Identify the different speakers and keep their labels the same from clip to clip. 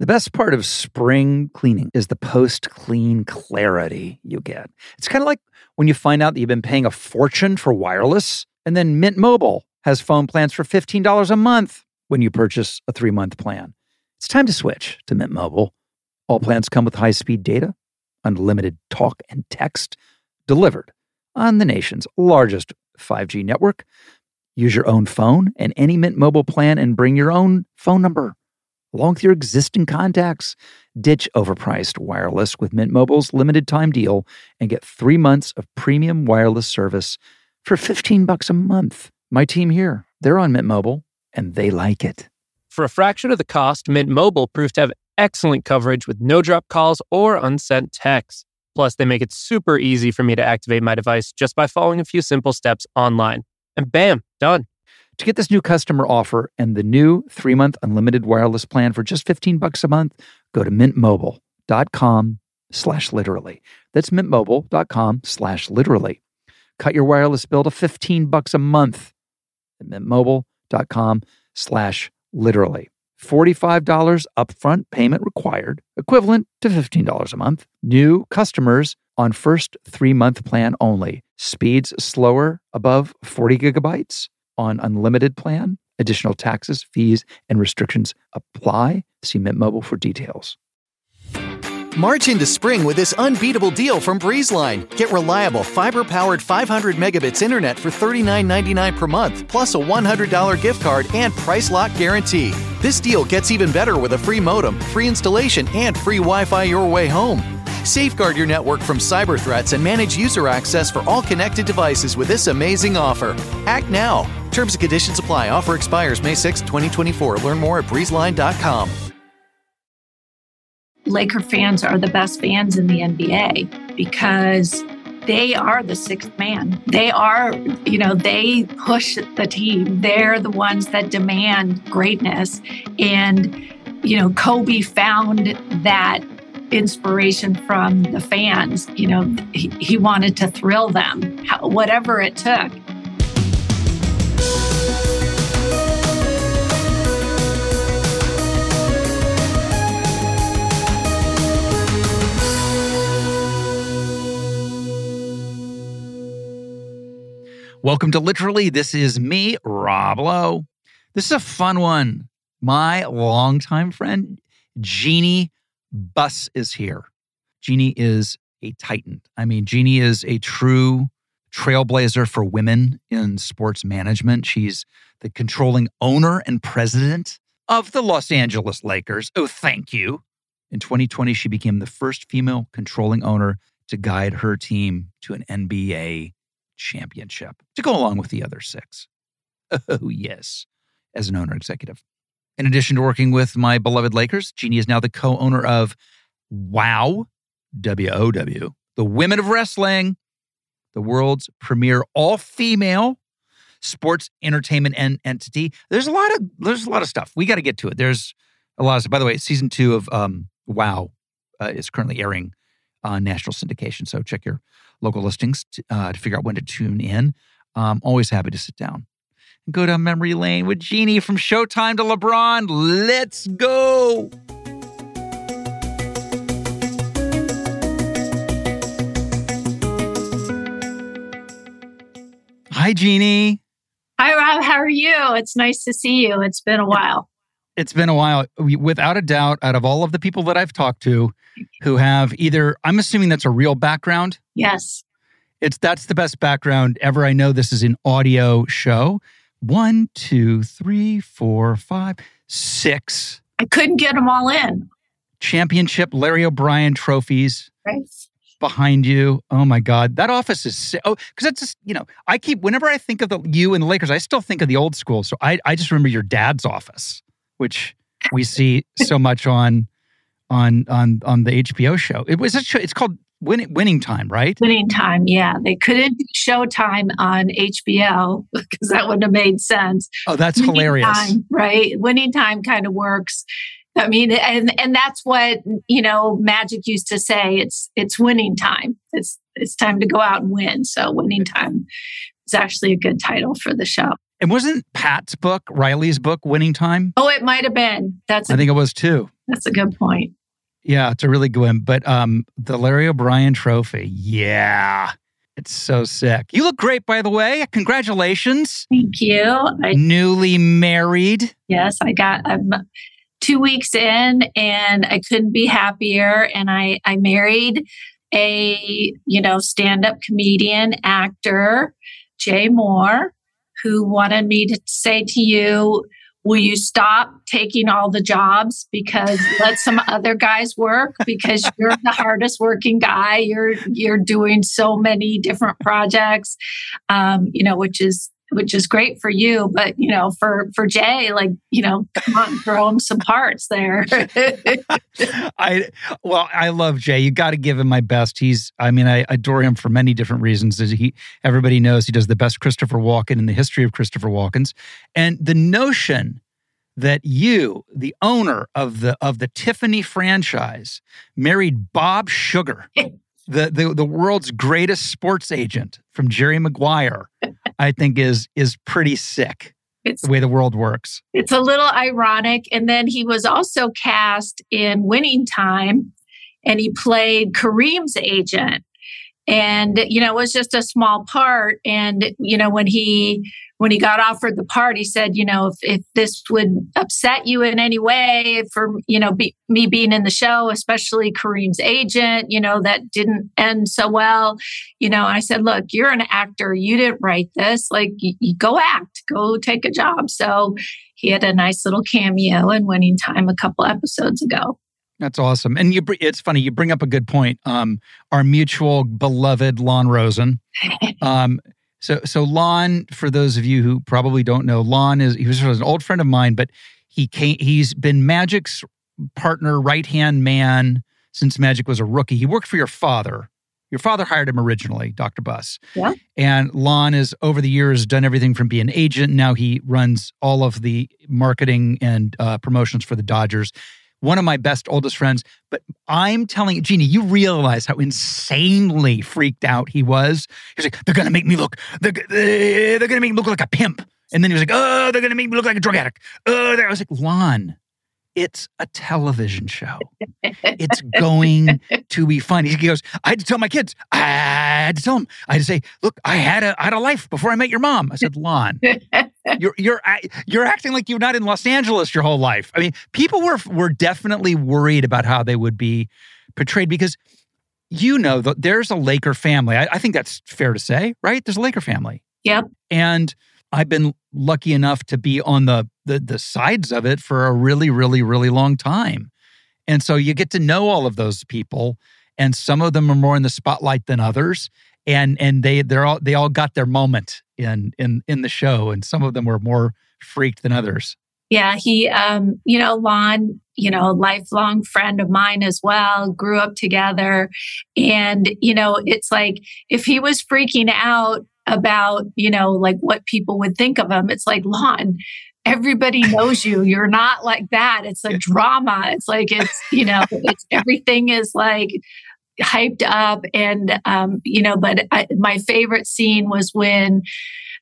Speaker 1: The best part of spring cleaning is the post clean clarity you get. It's kind of like when you find out that you've been paying a fortune for wireless, and then Mint Mobile has phone plans for $15 a month when you purchase a three month plan. It's time to switch to Mint Mobile. All plans come with high speed data, unlimited talk and text delivered on the nation's largest 5G network. Use your own phone and any Mint Mobile plan and bring your own phone number along with your existing contacts. Ditch overpriced wireless with Mint Mobile's limited time deal and get 3 months of premium wireless service for 15 bucks a month. My team here, they're on Mint Mobile and they like it.
Speaker 2: For a fraction of the cost, Mint Mobile proved to have excellent coverage with no drop calls or unsent texts. Plus, they make it super easy for me to activate my device just by following a few simple steps online. And bam, done.
Speaker 1: To get this new customer offer and the new three-month unlimited wireless plan for just 15 bucks a month, go to mintmobile.com slash literally. That's mintmobile.com slash literally. Cut your wireless bill to 15 bucks a month at mintmobile.com slash literally. $45 upfront payment required, equivalent to $15 a month. New customers on first three-month plan only. Speeds slower above 40 gigabytes on unlimited plan. Additional taxes, fees, and restrictions apply. See Mint Mobile for details.
Speaker 3: March into spring with this unbeatable deal from BreezeLine. Get reliable fiber-powered 500 megabits internet for $39.99 per month, plus a $100 gift card and price lock guarantee. This deal gets even better with a free modem, free installation, and free Wi-Fi your way home. Safeguard your network from cyber threats and manage user access for all connected devices with this amazing offer. Act now. Terms and conditions apply. Offer expires May 6, 2024. Learn more at breezeline.com.
Speaker 4: Laker fans are the best fans in the NBA because they are the sixth man. They are, you know, they push the team. They're the ones that demand greatness. And, you know, Kobe found that inspiration from the fans. You know, he, he wanted to thrill them, whatever it took.
Speaker 1: Welcome to Literally. This is me, Rob Lowe. This is a fun one. My longtime friend, Jeanie Buss, is here. Jeanie is a titan. I mean, Jeanie is a true trailblazer for women in sports management. She's the controlling owner and president of the Los Angeles Lakers. Oh, thank you. In 2020, she became the first female controlling owner to guide her team to an NBA championship to go along with the other six. Oh, yes, as an owner executive. In addition to working with my beloved Lakers, Jeanie is now the co owner of WOW, W O W, the Women of Wrestling, the world's premier all female sports entertainment en- entity. There's a lot of there's a lot of stuff. We got to get to it. There's a lot of stuff. By the way, season two of um, WOW uh, is currently airing on national syndication. So check your local listings to, uh, to figure out when to tune in. I'm always happy to sit down go down memory lane with Jeanie from Showtime to LeBron. Let's go. Hi, Jeanie.
Speaker 4: Hi, Rob. How are you? It's nice to see you. It's been a while.
Speaker 1: It's been a while. Without a doubt, out of all of the people that I've talked to who have either, I'm assuming that's a real background.
Speaker 4: Yes.
Speaker 1: It's that's the best background ever. I know this is an audio show. One, two, three, four, five, six.
Speaker 4: I couldn't get them all in.
Speaker 1: Championship Larry O'Brien trophies.
Speaker 4: Right.
Speaker 1: Behind you. Oh my God. That office is so, oh, because that's just, you know, I keep, whenever I think of the you and the Lakers, I still think of the old school. So I, I just remember your dad's office, which we see so much on, on, on, on the HBO show. It was, a show, it's called Win, winning time, right?
Speaker 4: Winning time, yeah. They couldn't show time on HBO because that wouldn't have made sense.
Speaker 1: Oh, that's
Speaker 4: winning
Speaker 1: hilarious.
Speaker 4: Time, right? Winning time kind of works. I mean, and and that's what you know. Magic used to say. It's it's winning time. It's it's time to go out and win. So winning time is actually a good title for the show.
Speaker 1: And wasn't Pat's book, Riley's book, Winning Time?
Speaker 4: Oh, it might have been. That's.
Speaker 1: I think it was too.
Speaker 4: That's a good point.
Speaker 1: Yeah, it's a really good one. But um, the Larry O'Brien Trophy, yeah, it's so sick. You look great, by the way. Congratulations.
Speaker 4: Thank you.
Speaker 1: I, Newly married.
Speaker 4: Yes, I got. I'm two weeks in, and I couldn't be happier. And I I married a you know stand up comedian actor, Jay Mohr, who wanted me to say to you will you stop taking all the jobs because let some other guys work? Because you're the hardest working guy. You're you're doing so many different projects um, you know which is which is great for you but you know for for jay like you know come on throw him some parts there.
Speaker 1: I well i love jay. You got to give him my best. He's i mean i adore him for many different reasons. He everybody knows he does the best christopher walken in the history of christopher walkens. And the notion that you the owner of the of the tiffany franchise married bob sugar the, the the world's greatest sports agent from Jerry Maguire, I think is is pretty sick. It's the way the world works.
Speaker 4: It's a little ironic. And then he was also cast in Winning Time and he played Kareem's agent. And, you know, it was just a small part. And, you know, when he when he got offered the part, he said, you know, if, if this would upset you in any way for, you know, be, me being in the show, especially Kareem's agent, you know, that didn't end so well. You know, I said, look, you're an actor. You didn't write this. Like, you, you go act, go take a job. So he had a nice little cameo in Winning Time a couple episodes ago.
Speaker 1: That's awesome. And you, it's funny, you bring up a good point. Um, our mutual beloved Lon Rosen. Um, so, so Lon, for those of you who probably don't know, Lon is he was an old friend of mine, but he came. He's been Magic's partner, right hand man since Magic was a rookie. He worked for your father. Your father hired him originally, Dr. Buss.
Speaker 4: Yeah.
Speaker 1: And Lon has over the years done everything from being an agent. Now he runs all of the marketing and uh, promotions for the Dodgers one of my best oldest friends. But I'm telling you, Jeanie, you realize how insanely freaked out he was. He's like, they're gonna make me look, they're, eh, they're gonna make me look like a pimp. And then he was like, oh, they're gonna make me look like a drug addict. Oh, I was like, Lon, it's a television show. it's going to be fun. He goes, I had to tell my kids. I had to tell them. I had to say, look, I had a I had a life before I met your mom. I said, Lon, you're you're you're acting like you're not in Los Angeles your whole life. I mean, people were were definitely worried about how they would be portrayed because you know that there's a Laker family. I, I think that's fair to say, right? There's a Laker family.
Speaker 4: Yep.
Speaker 1: And I've been lucky enough to be on the, the the sides of it for a really, really, really long time. And so you get to know all of those people, and some of them are more in the spotlight than others. And and they they're all they all got their moment in in in the show, and some of them were more freaked than others.
Speaker 4: Yeah, he um, you know, Lon, you know, lifelong friend of mine as well, grew up together. And, you know, it's like if he was freaking out about, you know, like what people would think of him. It's like, Lon, everybody knows you. You're not like that. It's a drama. It's like, it's, you know, it's everything is like hyped up. And, um, you know, but I, my favorite scene was when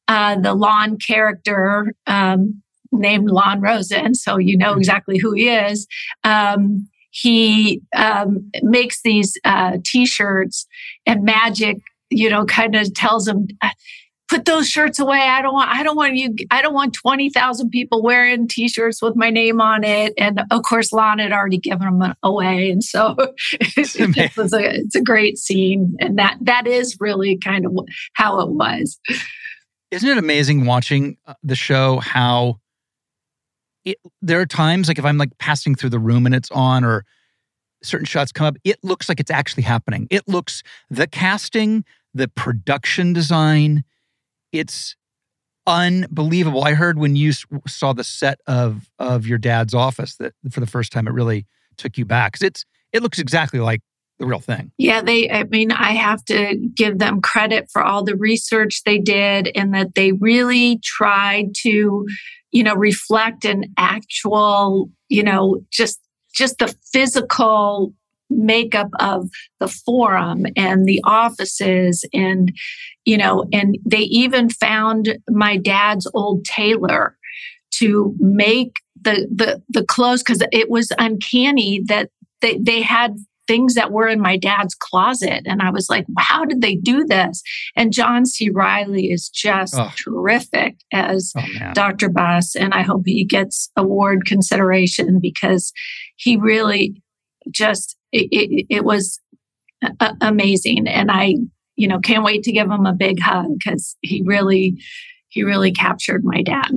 Speaker 4: uh, the Lon character, um, named Lon Rosen, so you know mm-hmm. exactly who he is. Um, he um, makes these uh, t-shirts and magic you know, kind of tells him, uh, put those shirts away. I don't want, I don't want you, I don't want 20,000 people wearing t-shirts with my name on it. And of course, Lon had already given them away. And so it was a, it's a great scene. And that, that is really kind of how it was.
Speaker 1: Isn't it amazing watching uh, the show, how it, there are times like if I'm like passing through the room and it's on or certain shots come up, it looks like it's actually happening. It looks the casting, the production design, it's unbelievable. I heard when you saw the set of of your dad's office that for the first time it really took you back cuz it's it looks exactly like the real thing.
Speaker 4: Yeah, they I mean I have to give them credit for all the research they did and that they really tried to you know reflect an actual, you know, just just the physical makeup of the forum and the offices and you know and they even found my dad's old tailor to make the the the clothes because it was uncanny that they they had things that were in my dad's closet. And I was like, how did they do this? And John C. Reilly is just oh. terrific as oh, Dr. Buss. And I hope he gets award consideration because he really just, it, it, it was a- amazing. And I, you know, can't wait to give him a big hug because he really, he really captured my dad.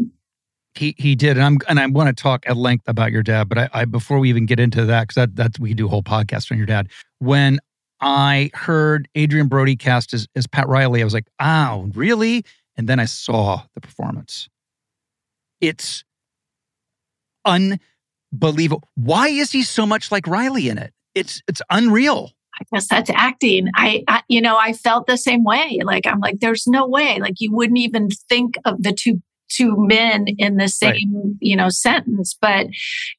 Speaker 1: He he did, and I'm and I want to talk at length about your dad. But I, I before we even get into that, because that that's we do a whole podcast on your dad. When I heard Adrien Brody cast as as Pat Riley, I was like, oh, really? And then I saw the performance. It's unbelievable. Why is he so much like Riley in it? It's it's unreal.
Speaker 4: I guess that's acting. I, I, you know, I felt the same way. Like I'm like, there's no way. Like you wouldn't even think of the two two men in the same right. you know sentence but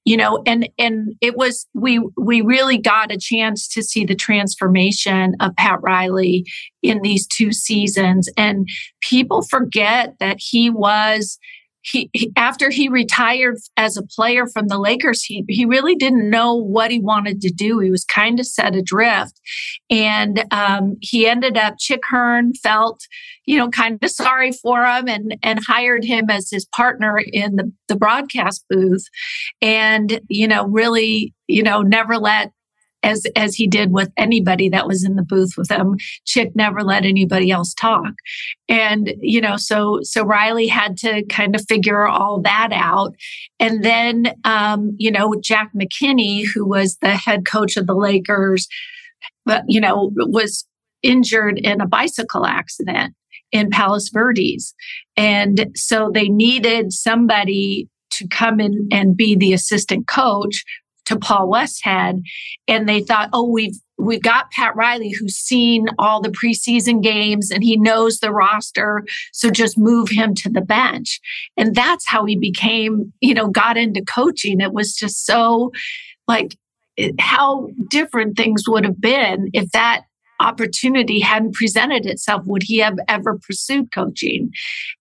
Speaker 4: you know and and it was we we really got a chance to see the transformation of Pat Riley in these two seasons and people forget that he was he, after he retired as a player from the Lakers, he he really didn't know what he wanted to do. He was kind of set adrift, and um, he ended up. Chick Hearn felt, you know, kind of sorry for him and and hired him as his partner in the the broadcast booth, and you know, really, you know, never let as as he did with anybody that was in the booth with him. Chick never let anybody else talk. And you know, so so Riley had to kind of figure all that out. And then um, you know, Jack McKinney, who was the head coach of the Lakers, but you know, was injured in a bicycle accident in Palos Verdes. And so they needed somebody to come in and be the assistant coach to Paul Westhead, and they thought, oh, we've we've got Pat Riley who's seen all the preseason games and he knows the roster, so just move him to the bench. And that's how he became, you know, got into coaching. It was just so like how different things would have been if that opportunity hadn't presented itself would he have ever pursued coaching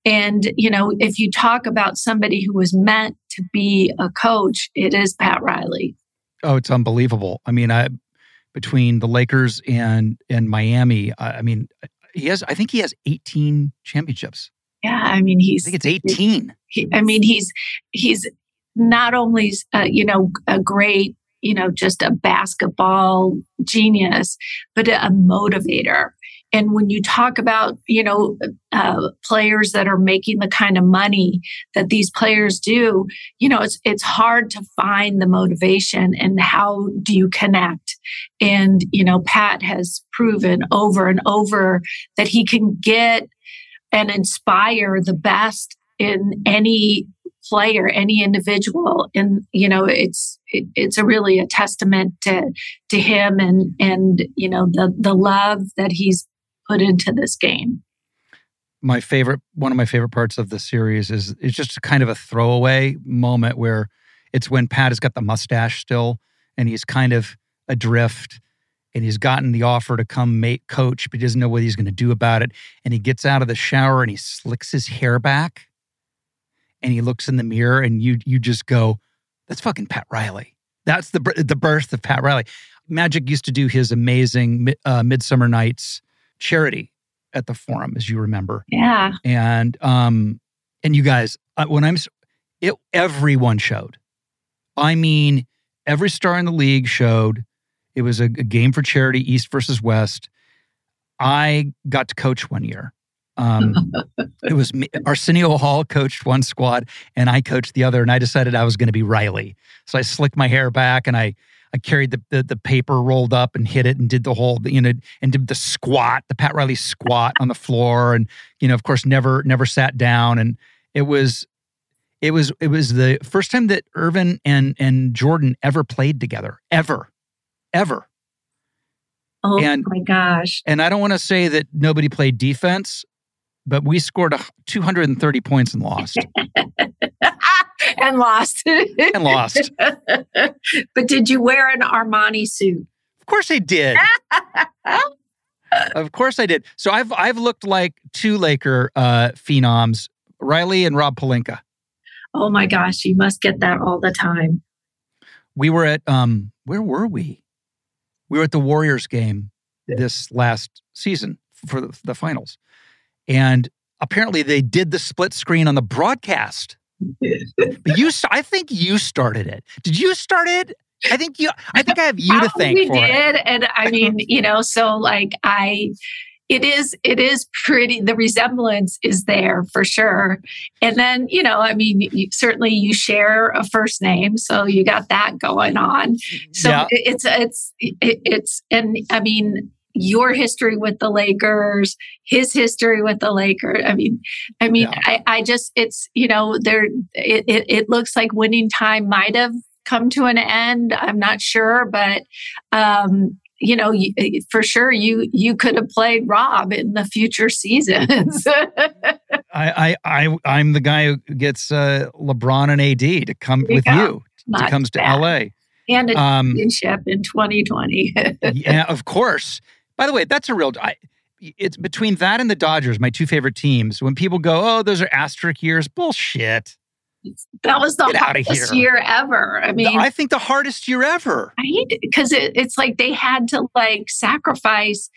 Speaker 4: and you know if you talk about somebody who was meant to be a coach it is pat riley.
Speaker 1: Oh it's unbelievable. I mean i between the lakers and and miami i, I mean he has i think he has 18 championships.
Speaker 4: Yeah i mean he's
Speaker 1: i think it's 18
Speaker 4: he, i mean he's he's not only uh, you know a great you know, just a basketball genius, but a motivator. And when you talk about, you know, uh, players that are making the kind of money that these players do, you know, it's it's hard to find the motivation and how do you connect. And you know, Pat has proven over and over that he can get and inspire the best in any player, any individual. And, you know, it's, it, it's a really a testament to, to him and, and, you know, the, the love that he's put into this game.
Speaker 1: My favorite, one of my favorite parts of the series is it's just kind of a throwaway moment where it's when Pat has got the mustache still and he's kind of adrift and he's gotten the offer to come make coach, but he doesn't know what he's going to do about it. And he gets out of the shower and he slicks his hair back and he looks in the mirror and you you just go, that's fucking Pat Riley. That's the the birth of Pat Riley. Magic used to do his amazing uh, Midsummer Nights charity at the Forum, as you remember.
Speaker 4: Yeah.
Speaker 1: And um, and you guys, uh, when I'm, it everyone showed. I mean, every star in the league showed. It was a, a game for charity, East versus West. I got to coach one year, um, it was me, Arsenio Hall coached one squad and I coached the other, and I decided I was going to be Riley. So I slicked my hair back and I I carried the, the, the paper rolled up and hit it and did the whole you know and did the squat, the Pat Riley squat on the floor, and you know of course never never sat down, and it was it was it was the first time that Earvin and and Jordan ever played together ever ever.
Speaker 4: Oh and, my gosh!
Speaker 1: And I don't want to say that nobody played defense, but we scored 230 points and lost.
Speaker 4: and lost.
Speaker 1: and lost.
Speaker 4: but did you wear an Armani suit?
Speaker 1: Of course I did. of course I did. So I've I've looked like two Laker uh, phenoms, Riley and Rob Pelinka.
Speaker 4: Oh my gosh, you must get that all the time.
Speaker 1: We were at um where were we? We were at the Warriors game this last season for the, the finals. And apparently they did the split screen on the broadcast. You I think you started it. Did you start it? I think you I think I have you to thank
Speaker 4: we did.
Speaker 1: it.
Speaker 4: And I mean, you know, so like I it is it is pretty the resemblance is there for sure and then you know i mean you, certainly you share a first name so you got that going on so
Speaker 1: Yeah.
Speaker 4: it- it's it's it, it's and i mean your history with the lakers his history with the lakers i mean i mean
Speaker 1: Yeah.
Speaker 4: I, I just it's you know there it, it, it looks like winning time might have come to an end i'm not sure but um you know, for sure you you could have played Rob in the future seasons.
Speaker 1: I, I, I, I'm the guy who gets uh, LeBron and AD to come
Speaker 4: you
Speaker 1: with you. He
Speaker 4: Not
Speaker 1: comes to. LA.
Speaker 4: and a
Speaker 1: Um,
Speaker 4: championship in 2020.
Speaker 1: yeah, of course. By the way, that's a real. I, it's between that and the Dodgers, my two favorite teams. When people go, "Oh, those are asterisk years," bullshit.
Speaker 4: that was the
Speaker 1: Get
Speaker 4: hardest year ever. I mean,
Speaker 1: I think the hardest year ever.
Speaker 4: because it, it's like they had to like sacrifice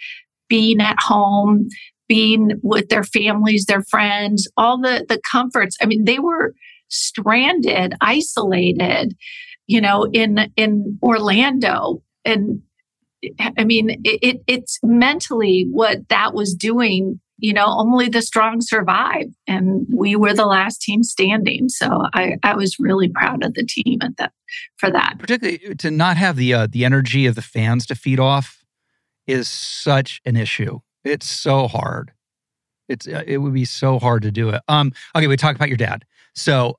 Speaker 4: being at home being with their families their friends all the the comforts i mean they were stranded isolated you know in in orlando and i mean it, it it's mentally what that was doing you know only the strong survive and we were the last team standing so i i was really proud of the team at that for that
Speaker 1: Particularly to not have the uh, the energy of the fans to feed off is such an issue. It's so hard. It's uh, it would be so hard to do it. Um. Okay, we talk about your dad. So,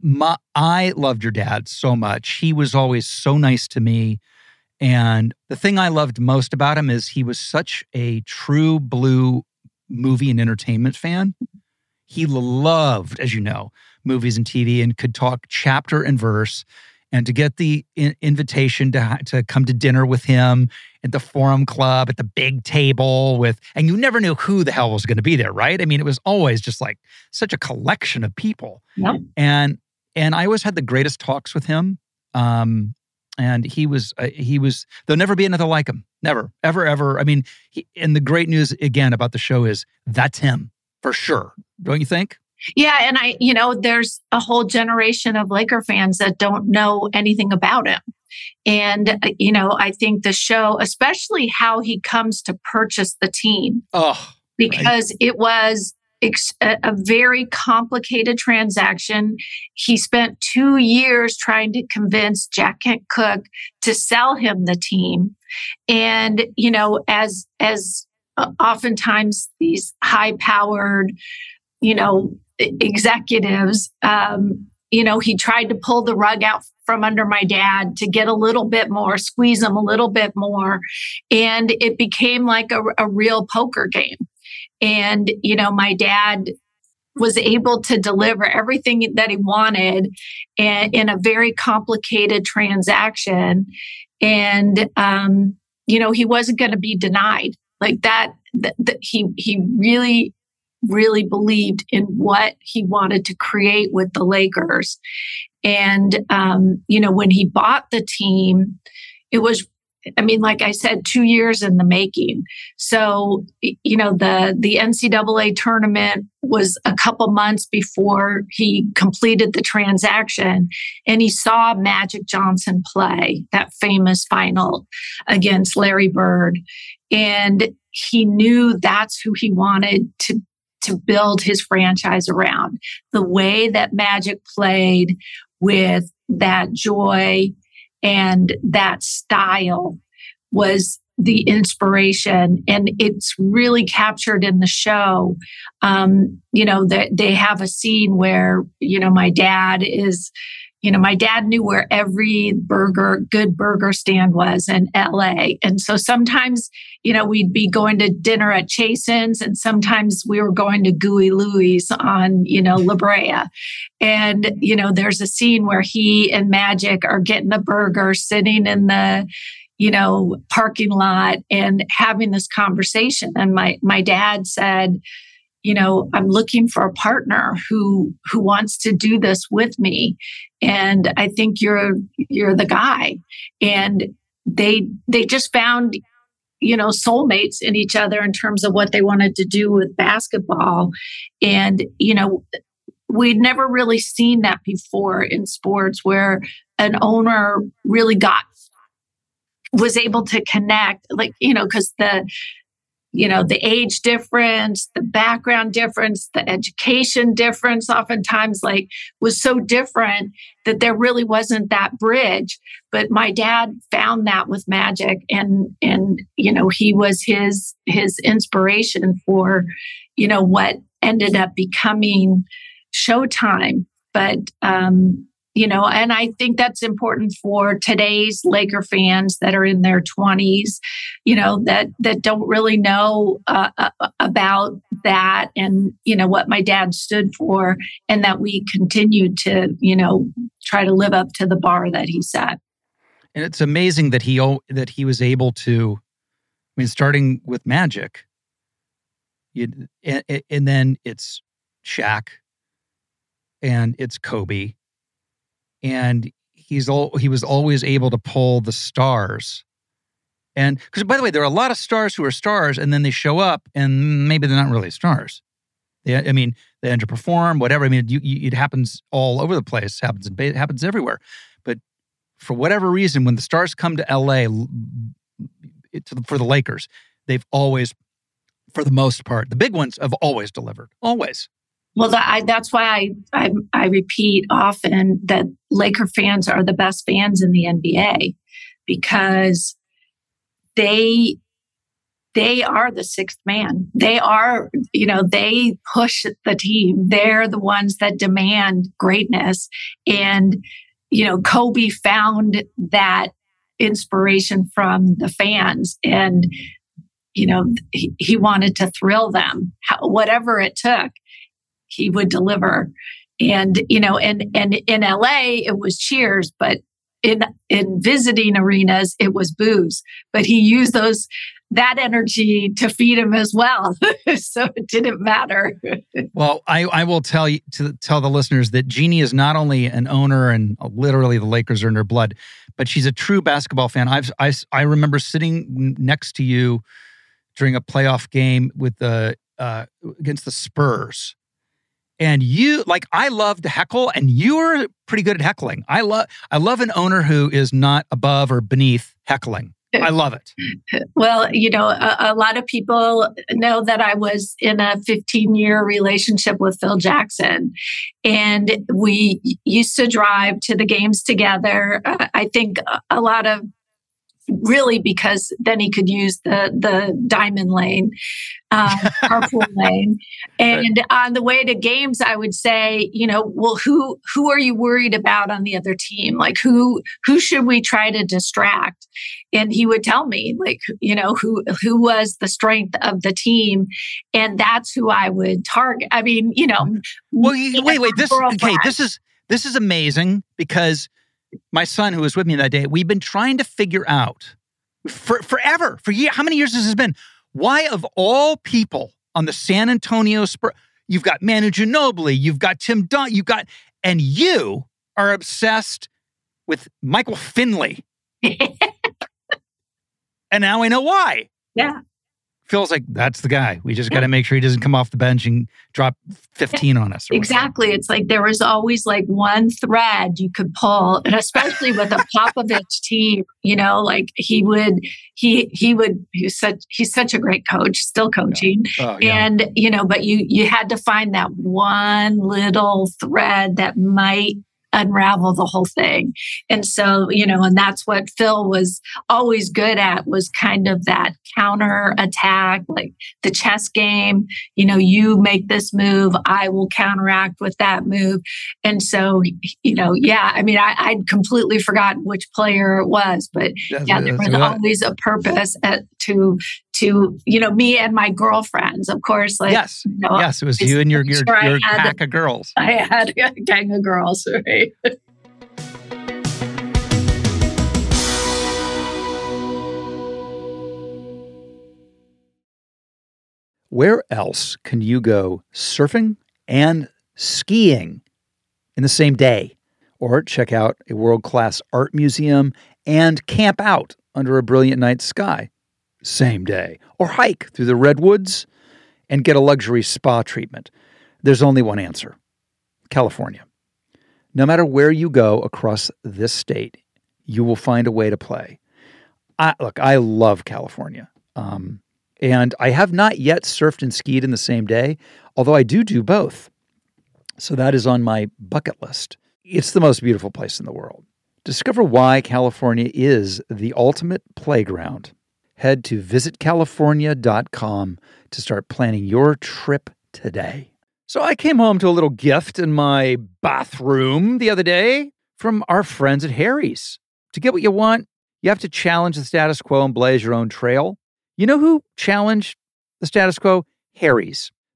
Speaker 1: my I loved your dad so much. He was always so nice to me. And the thing I loved most about him is he was such a true blue movie and entertainment fan. He loved, as you know, movies and TV and could talk chapter and verse. And to get the in- invitation to, ha- to come to dinner with him at the Forum Club at the big table with, and you never knew who the hell was going to be there, right? I mean, it was always just like such a collection of people
Speaker 4: Yep.
Speaker 1: and and I always had the greatest talks with him. Um, and he was uh, he was there'll never be another like him, never, ever, ever. I mean, he, and the great news again about the show is that's him for sure, don't you think?
Speaker 4: Yeah, and I, you know, there's a whole generation of Laker fans that don't know anything about him. And, uh, you know, I think the show, especially how he comes to purchase the team,
Speaker 1: Oh,
Speaker 4: because it was a, a very complicated transaction. He spent two years trying to convince Jack Kent Cooke to sell him the team. And, you know, as, as uh, oftentimes these high powered, you know, executives, um, you know, he tried to pull the rug out from under my dad to get a little bit more, squeeze him a little bit more. And it became like a, a real poker game. And, you know, my dad was able to deliver everything that he wanted in a very complicated transaction. And, um, you know, he wasn't going to be denied like that, that, that he, he really, really believed in what he wanted to create with the Lakers. And, um, you know, when he bought the team, it was I mean, like I said, two years in the making. So, you know, the the NCAA tournament was a couple months before he completed the transaction, and he saw Magic Johnson play that famous final against Larry Bird, and he knew that's who he wanted to to build his franchise around. The way that Magic played with that joy and that style was the inspiration. And it's really captured in the show. Um, you know that they have a scene where you know my dad is you know my dad knew where every burger good burger stand was in la and so sometimes you know we'd be going to dinner at chasen's and sometimes we were going to gooey louie's on you know la brea. And you know there's a scene where he and magic are getting the burger sitting in the you know parking lot and having this conversation. And my my dad said you know i'm looking for a partner who who wants to do this with me. And i think you're you're the guy. And they they just found you know soulmates in each other in terms of what they wanted to do with basketball. And you know we'd never really seen that before in sports where an owner really got was able to connect like you know because the you know the age difference the background difference the education difference oftentimes like was so different that there really wasn't that bridge. But my dad found that with magic and and you know he was his his inspiration for you know what ended up becoming showtime. But um you know and i think that's important for today's laker fans that are in their 20s you know that that don't really know uh, uh, about that and you know what my dad stood for and that we continue to you know try to live up to the bar that he set.
Speaker 1: And it's amazing that he that he was able to i mean starting with magic you, and, and then it's Shaq and it's Kobe and he's all he was always able to pull the stars. And because by the way there are a lot of stars who are stars and then they show up and maybe they're not really stars. They, i mean they underperform whatever. I mean you, you, it happens all over the place. It happens it happens everywhere. But for whatever reason when the stars come to la it, for the lakers they've always for the most part the big ones have always delivered. Always
Speaker 4: well, that, I, that's why I, I, I repeat often that Laker fans are the best fans in the NBA because they they are the sixth man. They are, you know, they push the team. They're the ones that demand greatness. And, you know, Kobe found that inspiration from the fans and, you know, he, he wanted to thrill them, whatever it took he would deliver. And, you know, and, and in LA, it was cheers, but in, in visiting arenas, it was boos, but he used those, that energy to feed him as well. so it didn't matter.
Speaker 1: well, I, I will tell you to tell the listeners that Jeanie is not only an owner and literally the Lakers are in her blood, but she's a true basketball fan. I've, I, I remember sitting next to you during a playoff game with the, uh, against the Spurs and you like I love to heckle and you're pretty good at heckling. I love I love an owner who is not above or beneath heckling. I love it.
Speaker 4: Well, you know, a, a, lot of people know that I was in a 15 year relationship with Phil Jackson, and we used to drive to the games together. Uh, I think a lot of really because then he could use the the diamond lane, um, carpool lane. And right. on the way to games, I would say, you know, well, who who are you worried about on the other team? Like who who should we try to distract? And he would tell me, like, you know, who who was the strength of the team, and that's who I would target. I mean, you know,
Speaker 1: well, wait, wait, this okay, this is this is amazing because my son who was with me that day, we've been trying to figure out for forever, for year, how many years has this been? Why of all people on the San Antonio Spurs, you've got Manu Ginobili, you've got Tim Dunn, you've got, and you are obsessed with Michael Finley. and now I know why.
Speaker 4: Yeah
Speaker 1: feels like that's the guy. We just got to make sure he doesn't come off the bench and drop 15 on us.
Speaker 4: Exactly. It's like there was always like one thread you could pull, and especially with a Popovich team, you know, like he would, he, he would, he's such, he's such a great coach, still coaching. Yeah. Oh, yeah. And, you know, but you, you had to find that one little thread that might unravel the whole thing. And so, you know, and that's what Phil was always good at was kind of that counter attack, like the chess game. You know, you make this move, I will counteract with that move. And so, you know, yeah, I mean, I, I'd completely forgotten which player it was, but that's yeah, there was always a purpose at, to to you know me and my girlfriends of course like
Speaker 1: yes
Speaker 4: you
Speaker 1: know, yes it was you and your your, sure your pack of girls
Speaker 4: i had a gang of girls right
Speaker 1: Where else can you go surfing and skiing in the same day? Or check out a world class art museum and camp out under a brilliant night sky? Same day. Or hike through the redwoods and get a luxury spa treatment. There's only one answer California. No matter where you go across this state, you will find a way to play. I, look, I love California. Um, and I have not yet surfed and skied in the same day, although I do do both. So that is on my bucket list. It's the most beautiful place in the world. Discover why California is the ultimate playground. Head to visitcalifornia.com to start planning your trip today. So I came home to a little gift in my bathroom the other day from our friends at Harry's. To get what you want, you have to challenge the status quo and blaze your own trail. You know who challenged the status quo? Harry's.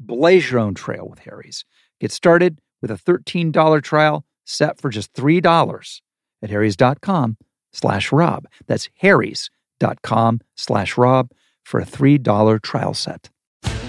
Speaker 1: Blaze your own trail with Harry's. Get started with a $13 trial set for just $3 at harrys.com slash rob. That's harrys.com slash rob for a $3 trial set.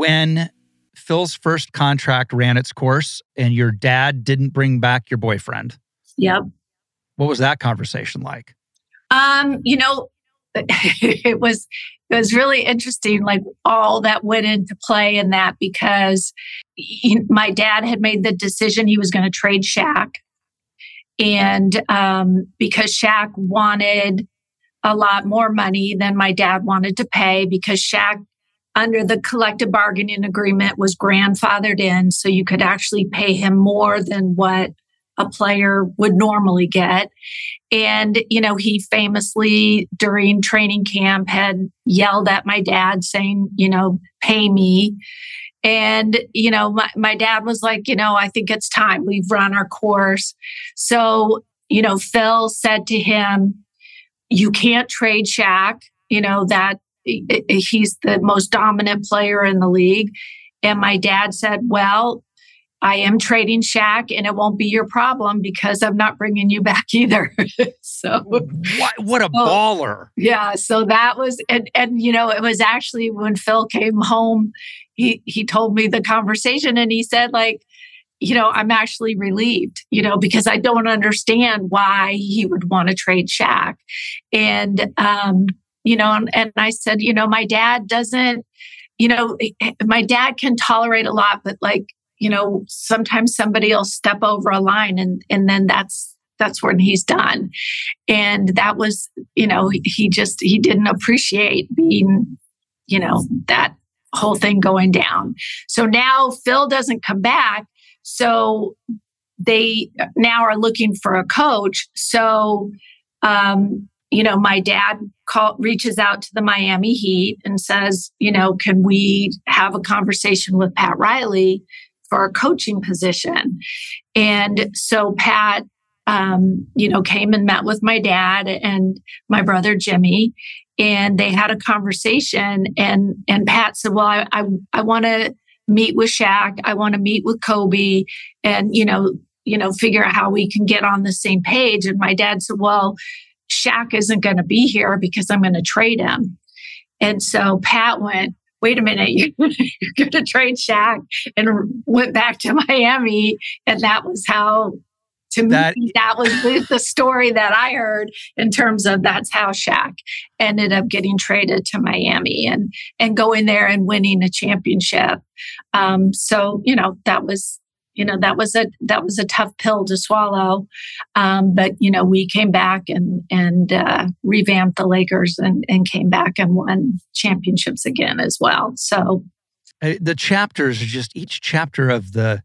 Speaker 1: when Phil's first contract ran its course and your dad didn't bring back your boyfriend.
Speaker 4: Yep.
Speaker 1: What was that conversation like?
Speaker 4: Um, you know, it was it was really interesting like all that went into play in that because he, my dad had made the decision he was going to trade Shaq and um, because Shaq wanted a lot more money than my dad wanted to pay because Shaq under the collective bargaining agreement was grandfathered in so you could actually pay him more than what a player would normally get. And you know he famously during training camp had yelled at my dad saying you know pay me. And you know my, my dad was like you know i think it's time we've run our course. So you know phil said to him you can't trade Shaq. You know that he's the most dominant player in the league. And my dad said, Well, I am trading Shaq and it won't be your problem because I'm not bringing you back either. so
Speaker 1: what, what a so, baller.
Speaker 4: Yeah. So that was, and, and, you know, it was actually when Phil came home, he, he told me the conversation and he said like, you know, I'm actually relieved, you know, because I don't understand why he would want to trade Shaq. And, um, you know, and, and I said, you know, my dad doesn't, you know, my dad can tolerate a lot, but like, you know, sometimes somebody will step over a line and and then that's that's when he's done. And that was, you know, he just he didn't appreciate being, you know, that whole thing going down. So now Phil doesn't come back. So they now are looking for a coach. So um, you know, my dad call, reaches out to the Miami Heat and says, you know, can we have a conversation with Pat Riley for a coaching position. And so Pat, um, you know, came and met with my dad and my brother Jimmy, and they had a conversation. And and Pat said, "Well, I I, I want to meet with Shaq. I want to meet with Kobe, and you know, you know, figure out how we can get on the same page." And my dad said, "Well." Shaq isn't going to be here because I'm going to trade him. And so Pat went, wait a minute, you're, going to trade Shaq and went back to Miami. And that was how, to that, me, that was the, the, story that I heard in terms of that's how Shaq ended up getting traded to Miami and, and going there and winning a championship. Um, so, you know, that was, you know that was a that was a tough pill to swallow. Um, but you know we came back and and uh, revamped the lakers and and came back and won championships again as well. So
Speaker 1: uh, the chapters are just each chapter of the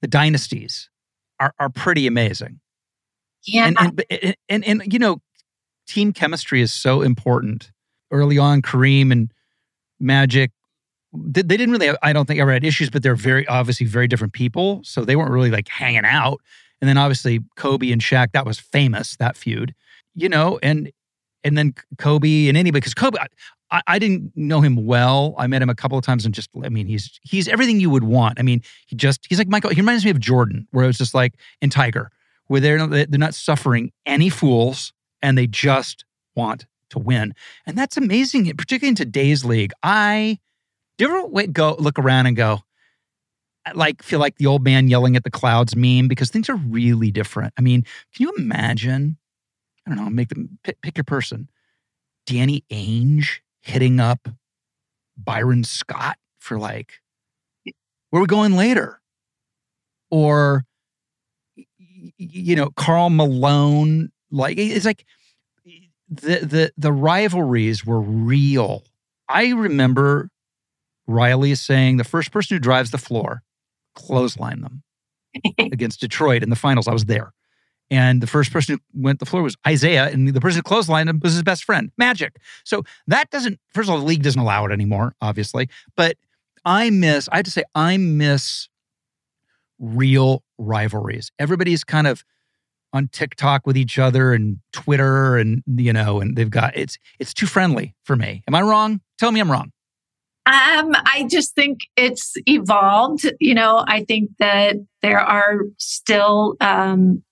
Speaker 1: the dynasties are are pretty amazing.
Speaker 4: Yeah.
Speaker 1: And and, and, and, and you know team chemistry is so important. Early on kareem and magic they didn't really i don't think ever had issues but they're very obviously very different people. So they weren't really like hanging out. And then obviously kobe and Shaq, that was famous that feud you know and and then kobe and anybody because kobe I, I didn't know him well. I met him a couple of times and just i mean he's he's everything you would want. I mean he just he's like michael he reminds me of jordan where it's just like in tiger where they're not, they're not suffering any fools and they just want to win. And that's amazing particularly in today's league. I do you ever go look around and go, uh, like, feel like the old man yelling at the clouds meme because things are really different? I mean, can you imagine? I don't know, make them pick, pick your person. Danny Ainge hitting up Byron Scott for like, where we going later? Or, you know, Karl Malone. Like, it's like the the the rivalries were real. I remember Riley is saying the first person who drives the floor, clothesline them against Detroit in the finals. I was there. And the first person who went the floor was Isiah, and the person who clotheslined him was his best friend, Magic. So that doesn't, first of all, the league doesn't allow it anymore, obviously. But I miss, I have to say, I miss real rivalries. Everybody's kind of on TikTok with each other and Twitter and you know, and they've got it's it's too friendly for me. Am I wrong? Tell me I'm wrong.
Speaker 4: Um, I just think it's evolved. You know, I think that there are still um,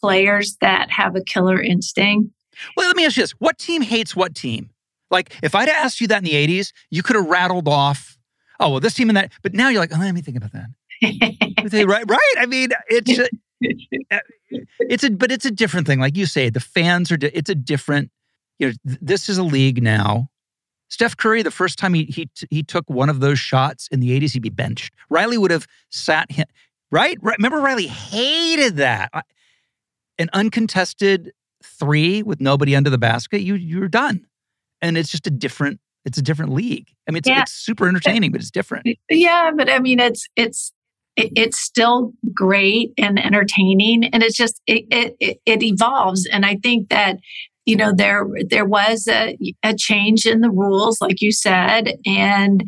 Speaker 4: players that have a killer instinct.
Speaker 1: Well, let me ask you this: What team hates what team? Like, if I'd asked you that in the '80s, you could have rattled off, "Oh, well, this team and that." But now you're like, "Oh, let me think about that." right, right. I mean, it's a, it's a, but it's a different thing. Like you say, the fans are. It's a different. You know, this is a league now Steph Curry, the first time he he he took one of those shots in the 80s, he'd be benched. Riley would have sat him, right? Remember, Riley hated that. An uncontested three with nobody under the basket, you you're done. And it's just a different, it's a different league. I mean, it's, yeah. it's super entertaining, but it's different.
Speaker 4: Yeah, but I mean, it's it's it's still great and entertaining and it's just it, it it evolves and i think that you know there there was a, a change in the rules like you said and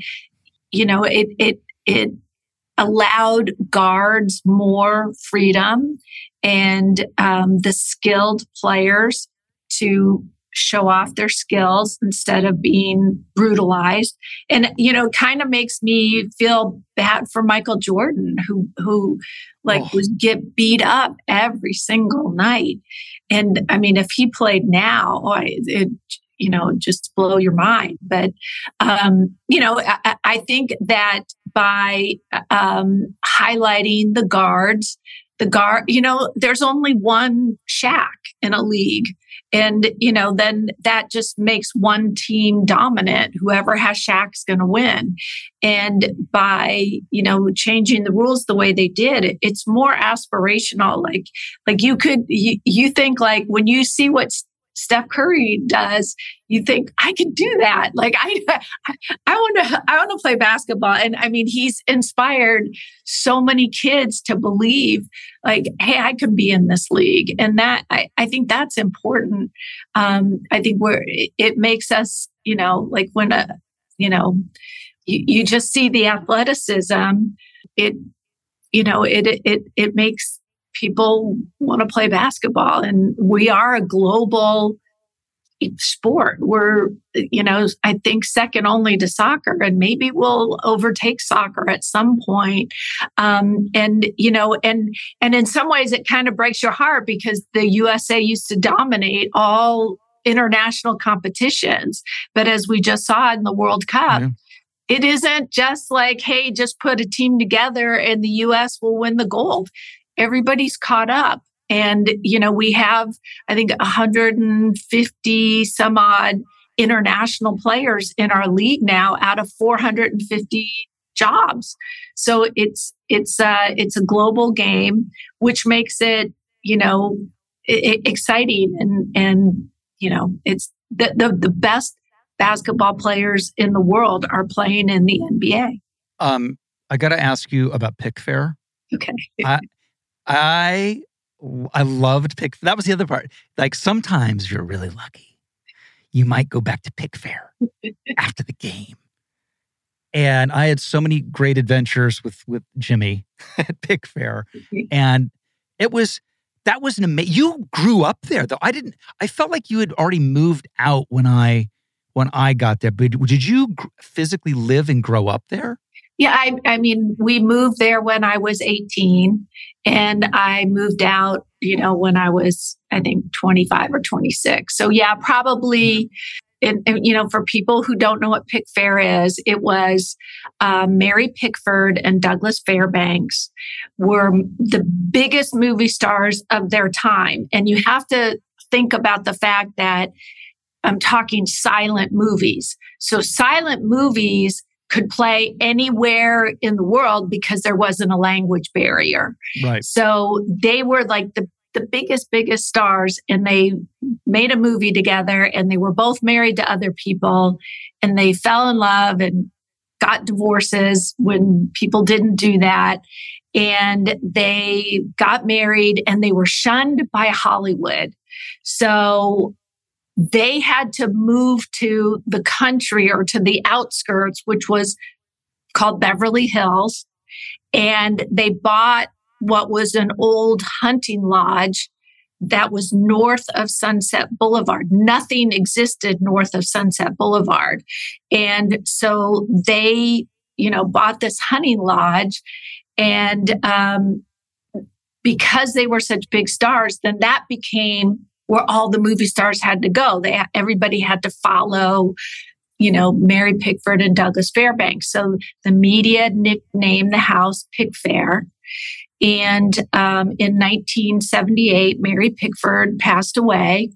Speaker 4: you know it it it allowed guards more freedom and um, the skilled players to show off their skills instead of being brutalized and you know kind of makes me feel bad for michael jordan who who like oh. was get beat up every single night and i mean if he played now oh, it you know just blow your mind. But um you know i, I think that by um highlighting the guards the guard you know there's only one Shaq in a league and, you know, then that just makes one team dominant. Whoever has Shaq's going to win. And by, you know, changing the rules the way they did, it's more aspirational. Like, like you could, you, you think like when you see what's Steph Curry does, you think I could do that. Like I, I want to, I want to play basketball. And I mean, he's inspired so many kids to believe, like, hey, I can be in this league, and that I, I think that's important. Um, I think where it, makes us, you know, like when a, you know, you, you just see the athleticism. It you know, it it it makes people want to play basketball, and we are a global sport. We're, you know, I think second only to soccer, and maybe we'll overtake soccer at some point. Um, and you know, and and in some ways, it kind of breaks your heart because the USA used to dominate all international competitions, but as we just saw in the World Cup. Yeah. It isn't just like, hey, just put a team together and the US will win the gold. Everybody's caught up. And, you know, we have, I think, 150 some odd international players in our league now out of 450 jobs. So it's, it's, uh, it's a global game, which makes it, you know, I- exciting and, and, you know, it's the, the, the best basketball players in the world are playing in the NBA.
Speaker 1: Um, I got to ask you about Pickfair.
Speaker 4: Okay.
Speaker 1: I, I I loved pick. That was the other part. Like sometimes you're really lucky. You might go back to Pickfair after the game. And I had so many great adventures with with Jimmy at Pickfair, and it was that was an amazing. You grew up there though. I didn't. I felt like you had already moved out when I when I got there. But did you physically live and grow up there?
Speaker 4: Yeah, I, I mean, we moved there when I was 18 and I moved out, you know, when I was, I think, 25 or 26. So, yeah, probably. And, and, you know, for people who don't know what Pickfair is, it was um, Mary Pickford and Douglas Fairbanks were the biggest movie stars of their time. And you have to think about the fact that I'm talking silent movies. So, silent movies could play anywhere in the world because there wasn't a language barrier.
Speaker 1: Right.
Speaker 4: So they were like the the biggest biggest stars and they made a movie together and they were both married to other people and they fell in love and got divorces when people didn't do that and they got married and they were shunned by Hollywood. So they had to move to the country or to the outskirts, which was called Beverly Hills. And they bought what was an old hunting lodge that was north of Sunset Boulevard. Nothing existed north of Sunset Boulevard. And so they, you know, bought this hunting lodge. And um, because they were such big stars, then that became where all the movie stars had to go. They everybody had to follow, you know, Mary Pickford and Douglas Fairbanks. So the media nicknamed the house Pickfair. And um, in 1978, Mary Pickford passed away,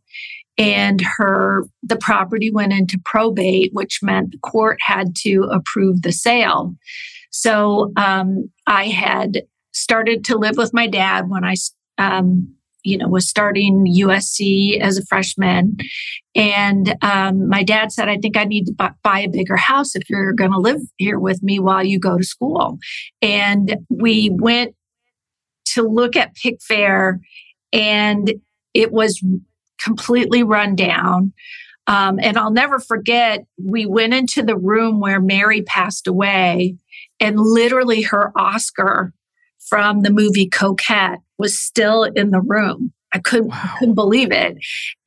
Speaker 4: and her the property went into probate, which meant the court had to approve the sale. So um, I had started to live with my dad when I um, you know, was starting USC as a freshman. And um, my dad said, I think I need to buy a bigger house if you're going to live here with me while you go to school. And we went to look at Pickfair, and it was completely run down. Um, and I'll never forget, we went into the room where Mary passed away, and literally her Oscar from the movie Coquette was still in the room. I couldn't, wow. couldn't believe it.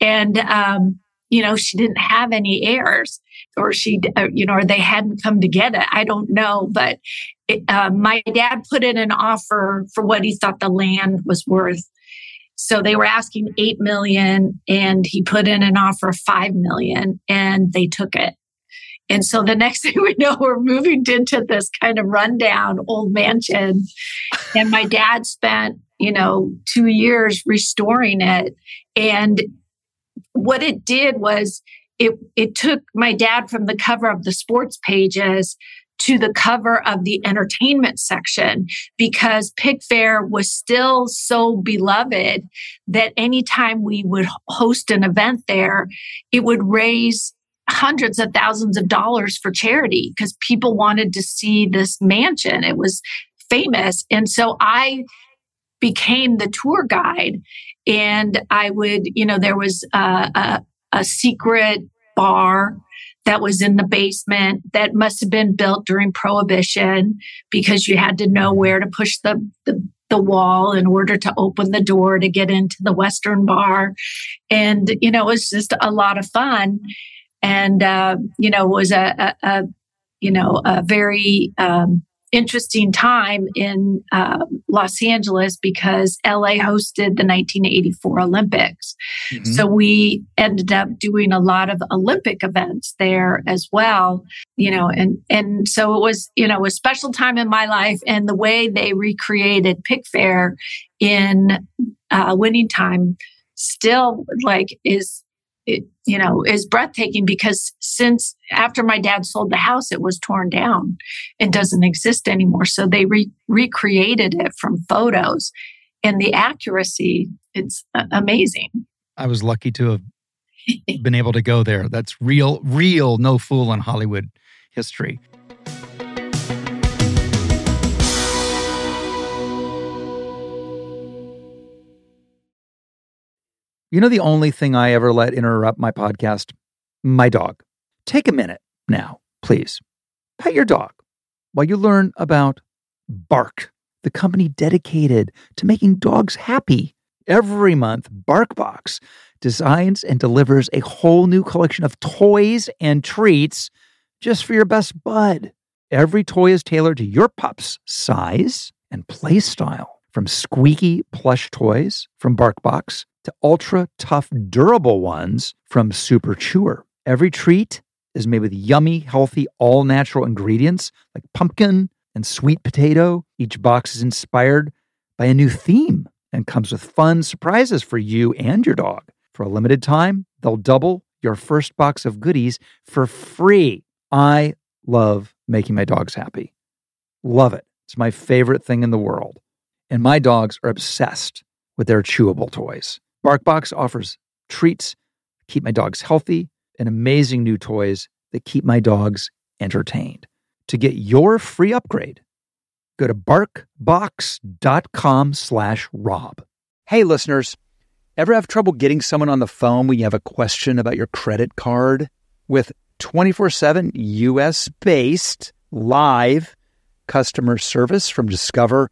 Speaker 4: And, um, you know, she didn't have any heirs or she, uh, you know, or they hadn't come to get it. I don't know. But it, uh, my dad put in an offer for what he thought the land was worth. So they were asking 8 million and he put in an offer of 5 million and they took it. And so the next thing we know, we're moving into this kind of rundown old mansion. And my dad spent, you know, two years restoring it. And what it did was it, it took my dad from the cover of the sports pages to the cover of the entertainment section because Pickfair was still so beloved that anytime we would host an event there, it would raise hundreds of thousands of dollars for charity because people wanted to see this mansion. It was famous. And so I became the tour guide. And I would, you know, there was a, a, a secret bar that was in the basement that must have been built during prohibition because you had to know where to push the, the the wall in order to open the door to get into the western bar. And you know it was just a lot of fun. And uh, you know it was a, a, a, you know a very um, interesting time in uh, Los Angeles because LA hosted the 1984 Olympics. Mm-hmm. So we ended up doing a lot of Olympic events there as well, you know, and and so it was, you know, a special time in my life and the way they recreated Pickfair in uh, winning time still like is it, you know, is breathtaking because since after my dad sold the house, it was torn down and doesn't exist anymore. So they re- recreated it from photos and the accuracy, it's uh, amazing.
Speaker 1: I was lucky to have been able to go there. That's real, real, no fool in Hollywood history. You know, the only thing I ever let interrupt my podcast? My dog. Take a minute now, please. Pet your dog while you learn about Bark, the company dedicated to making dogs happy. Every month, BarkBox designs and delivers a whole new collection of toys and treats just for your best bud. Every toy is tailored to your pup's size and play style. From squeaky plush toys from BarkBox to ultra tough, durable ones from Super Chewer. Every treat is made with yummy, healthy, all natural ingredients like pumpkin and sweet potato. Each box is inspired by a new theme and comes with fun surprises for you and your dog. For a limited time, they'll double your first box of goodies for free. I love making my dogs happy. Love it. It's my favorite thing in the world. And my dogs are obsessed with their chewable toys. BarkBox offers treats, keep my dogs healthy, and amazing new toys that keep my dogs entertained. To get your free upgrade, go to barkbox.com slash rob. Hey, listeners, ever have trouble getting someone on the phone when you have a question about your credit card? With 24-7 U.S.-based live customer service from Discover,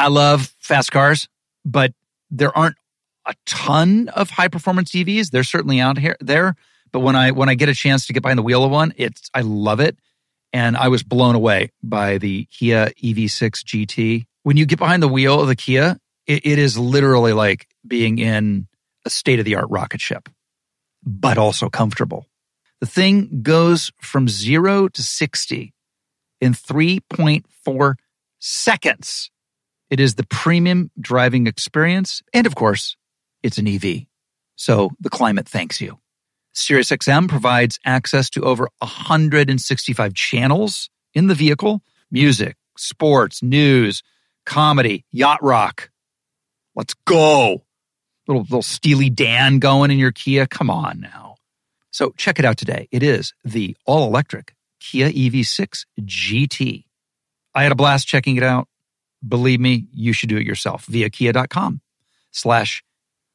Speaker 1: I love fast cars, but there aren't a ton of high performance EVs. They're certainly out here there, but when I when I get a chance to get behind the wheel of one, it's I love it, and I was blown away by the Kia EV6 GT. When you get behind the wheel of the Kia, it, it is literally like being in a state of the art rocket ship, but also comfortable. The thing goes from zero to sixty in three point four seconds. It is the premium driving experience. And of course, it's an EV. So the climate thanks you. SiriusXM provides access to over 165 channels in the vehicle music, sports, news, comedy, yacht rock. Let's go. Little, little Steely Dan going in your Kia. Come on now. So check it out today. It is the all electric Kia EV6 GT. I had a blast checking it out. Believe me, you should do it yourself via kia.com slash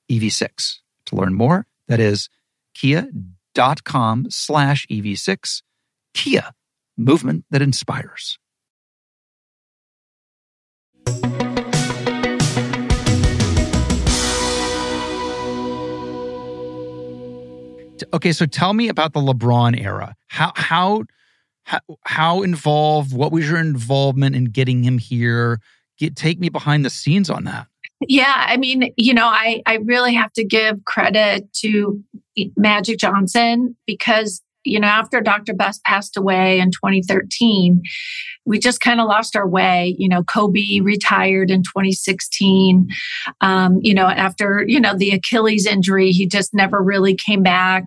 Speaker 1: EV6. To learn more, that is kia.com slash EV6. Kia, movement that inspires. Okay, so tell me about the LeBron era. How how how, how involved? What was your involvement in getting him here? Get take me behind the scenes on that.
Speaker 4: Yeah, I mean, you know, I I really have to give credit to Magic Johnson because you know after Dr. Buss passed away in 2013, we just kind of lost our way. You know, Kobe retired in 2016. Um, you know, after you know the Achilles injury, he just never really came back.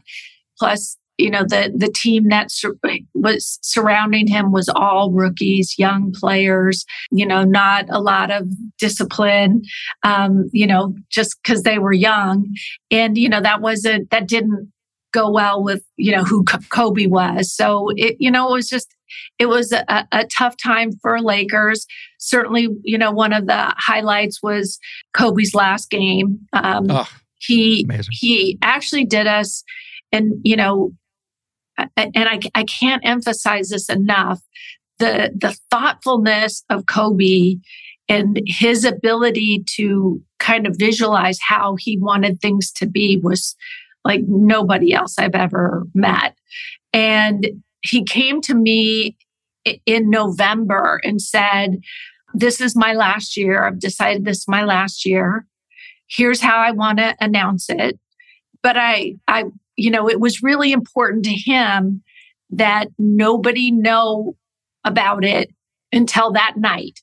Speaker 4: Plus, you know the the team that sur- was surrounding him was all rookies young players you know not a lot of discipline um, you know just because they were young. And you know that wasn't that didn't go well with you know who kobe was. So it you know it was just it was a, a tough time for lakers. Certainly you know one of the highlights was kobe's last game. Um, oh, he amazing. he actually did us and you know and I, I can't emphasize this enough the the thoughtfulness of kobe and his ability to kind of visualize how he wanted things to be was like nobody else I've ever met. And he came to me in November and said, This is my last year. I've decided this is my last year. Here's how I want to announce it. But I, I, you know, it was really important to him that nobody know about it until that night.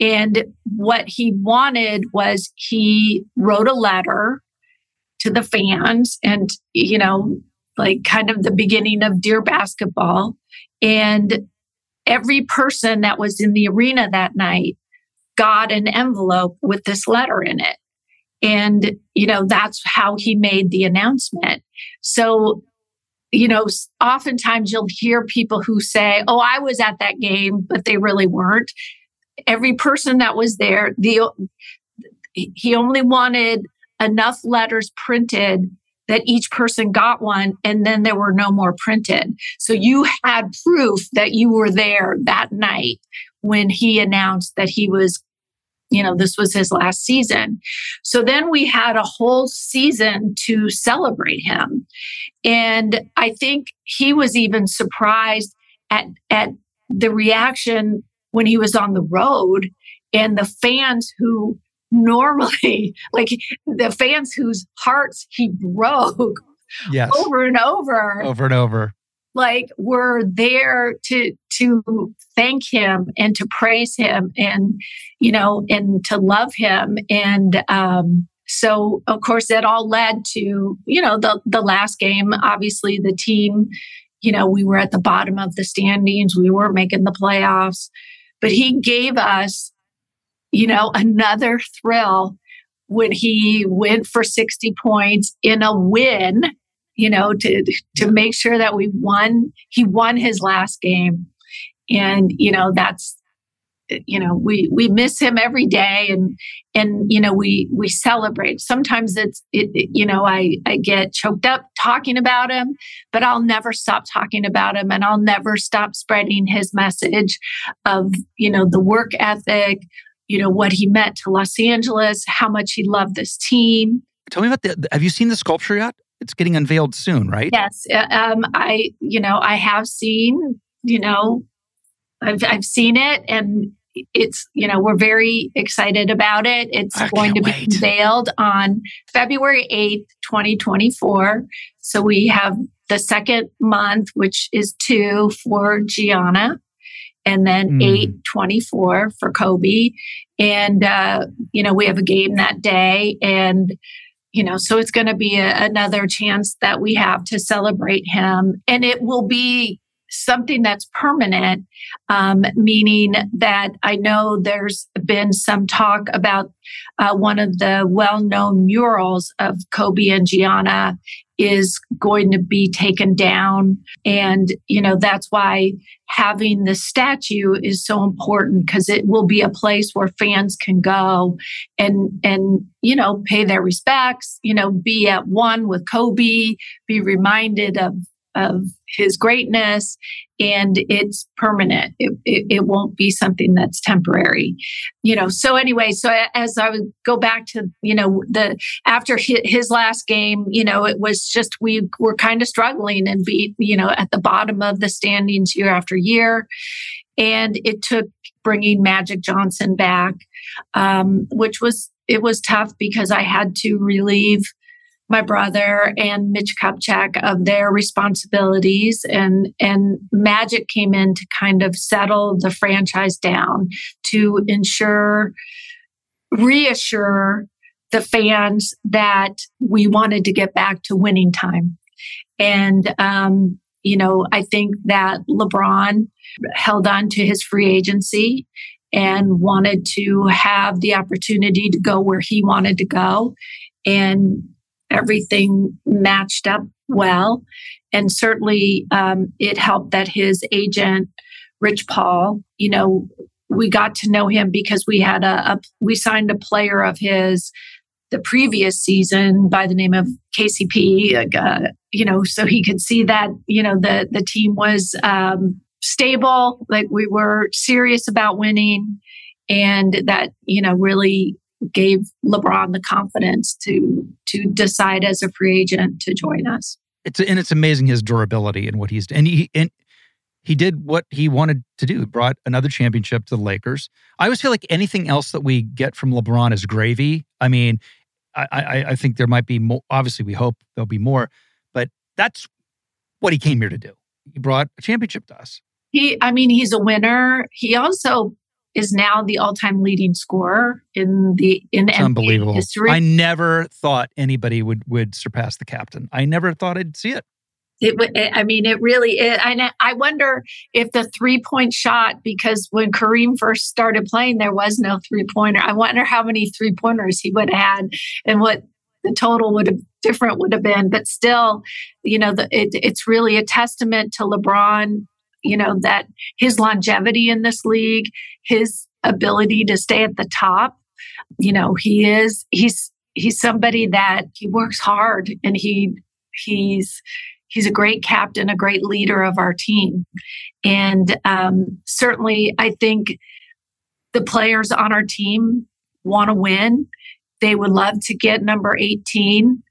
Speaker 4: And what he wanted was he wrote a letter to the fans and, you know, like kind of the beginning of Dear Basketball. And every person that was in the arena that night got an envelope with this letter in it. And, you know, that's how he made the announcement. So, you know, oftentimes you'll hear people who say, Oh, I was at that game, but they really weren't. Every person that was there, the he only wanted enough letters printed that each person got one and then there were no more printed. So you had proof that you were there that night when he announced that he was you know this was his last season. So then we had a whole season to celebrate him. And I think he was even surprised at at the reaction when he was on the road and the fans who normally like the fans whose hearts he broke
Speaker 1: yes.
Speaker 4: over and over
Speaker 1: over and over
Speaker 4: like we were there to to thank him and to praise him and you know and to love him. And um so of course that all led to you know the the last game. Obviously the team you know we were at the bottom of the standings. We weren't making the playoffs. But he gave us you know, another thrill when he went for 60 points in a win, you know, to to make sure that we won. He won his last game. And, you know, that's you know we we miss him every day and and you know we we celebrate sometimes it's it, it, you know i i get choked up talking about him but i'll never stop talking about him and i'll never stop spreading his message of you know the work ethic you know, what he meant to Los Angeles, how much he loved this team.
Speaker 1: Tell me about the, have you seen the sculpture yet? It's getting unveiled soon, right?
Speaker 4: Yes. Uh, um, I, you know, I have seen, you know, I've, I've seen it and it's, you know, we're very excited about it. It's I going to be wait. unveiled on February 8th, 2024. So we have the second month, which is two for Gianna and then mm. 824 for Kobe. And, uh, you know, we have a game that day. And, you know, so it's going to be a, another chance that we have to celebrate him. And it will be something that's permanent, um, meaning that I know there's been some talk about uh, one of the well known murals of Kobe and Gianna is going to be taken down. And, you know, that's why having the statue is so important because it will be a place where fans can go and, and, you know, pay their respects, you know, be at one with Kobe, be reminded of of his greatness and it's permanent. It, it, it, won't be something that's temporary you know. So anyway so as i would go back to you know the after his last game you know it was just we were kind of struggling and be you know at the bottom of the standings year after year. And it took bringing magic johnson back um, which was it was tough because i had to relieve my brother and Mitch Kupchak of their responsibilities and and Magic came in to kind of settle the franchise down to ensure reassure the fans that we wanted to get back to winning time. And, um, you know, I think that LeBron held on to his free agency and wanted to have the opportunity to go where he wanted to go. And everything matched up well. And certainly um, it helped that his agent, Rich Paul, you know, we got to know him because we had a, a we signed a player of his the previous season by the name of KCP, like, uh, you know, so he could see that, you know, the, the team was um, stable, like we were serious about winning, and that, you know, really gave LeBron the confidence to to decide as a free agent to join us.
Speaker 1: It's and it's amazing his durability and what he's and he and he did what he wanted to do. Brought another championship to the Lakers. I always feel like anything else that we get from LeBron is gravy. I mean, I, I, I think there might be more. Obviously, we hope there'll be more, but that's what he came here to do. He brought a championship to us.
Speaker 4: He, I mean, he's a winner. He also is now the all-time leading scorer in the in
Speaker 1: it's unbelievable history. I never thought anybody would would surpass the captain. I never thought I'd see it.
Speaker 4: It, I mean, it really. It, I, I wonder if the three point shot, because when Kareem first started playing, there was no three pointer. I wonder how many three pointers he would have had, and what the total would have different would have been. But still, you know, the, it, it's really a testament to LeBron. You know that his longevity in this league, his ability to stay at the top. You know, he is he's he's somebody that he works hard and he he's he's a great captain, a great leader of our team. And um, certainly, I think the players on our team want to win. They would love to get number 18,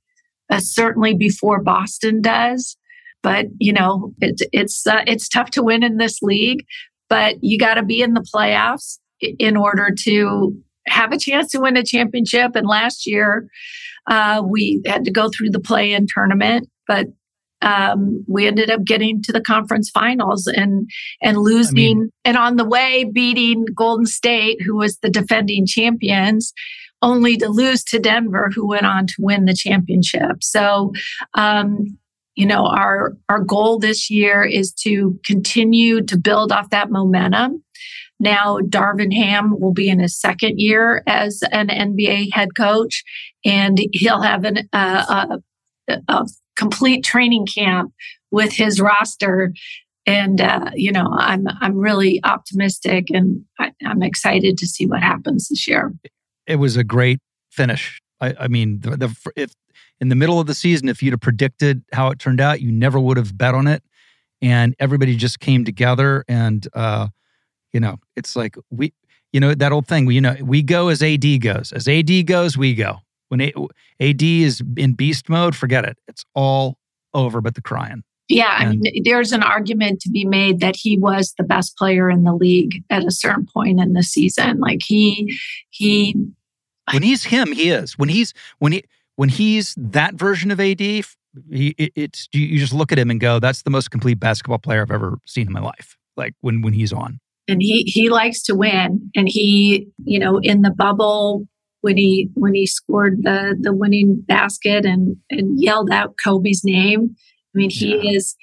Speaker 4: uh, certainly before Boston does. But you know, it's it's uh, it's tough to win in this league. But you got to be in the playoffs in order to have a chance to win a championship. And last year, uh, we had to go through the play-in tournament, but um, we ended up getting to the conference finals and and losing I mean, and on the way beating Golden State, who was the defending champions, only to lose to Denver, who went on to win the championship. So. Um, you know our our goal this year is to continue to build off that momentum. Now darvin ham will be in his second year as an nba head coach and he'll have an, uh, a, a complete training camp with his roster. And uh, you know i'm i'm really optimistic and I, am excited to see what happens this year.
Speaker 1: It was a great finish. I, I mean the, the if in the middle of the season if you'd have predicted how it turned out you never would have bet on it and everybody just came together and uh you know it's like we you know that old thing you know we go as ad goes as ad goes we go when AD is in beast mode, forget it. It's all over but the crying.
Speaker 4: Yeah, and I mean, there's an argument to be made that he was the best player in the league at a certain point in the season. Like he, he.
Speaker 1: When he's him, he is. When he's when he when he's that version of AD, he, it, it's you just look at him and go, "That's the most complete basketball player I've ever seen in my life." Like when when he's on.
Speaker 4: And he he likes to win, and he you know in the bubble when he when he scored the the winning basket and and yelled out Kobe's name. I mean, he yeah. is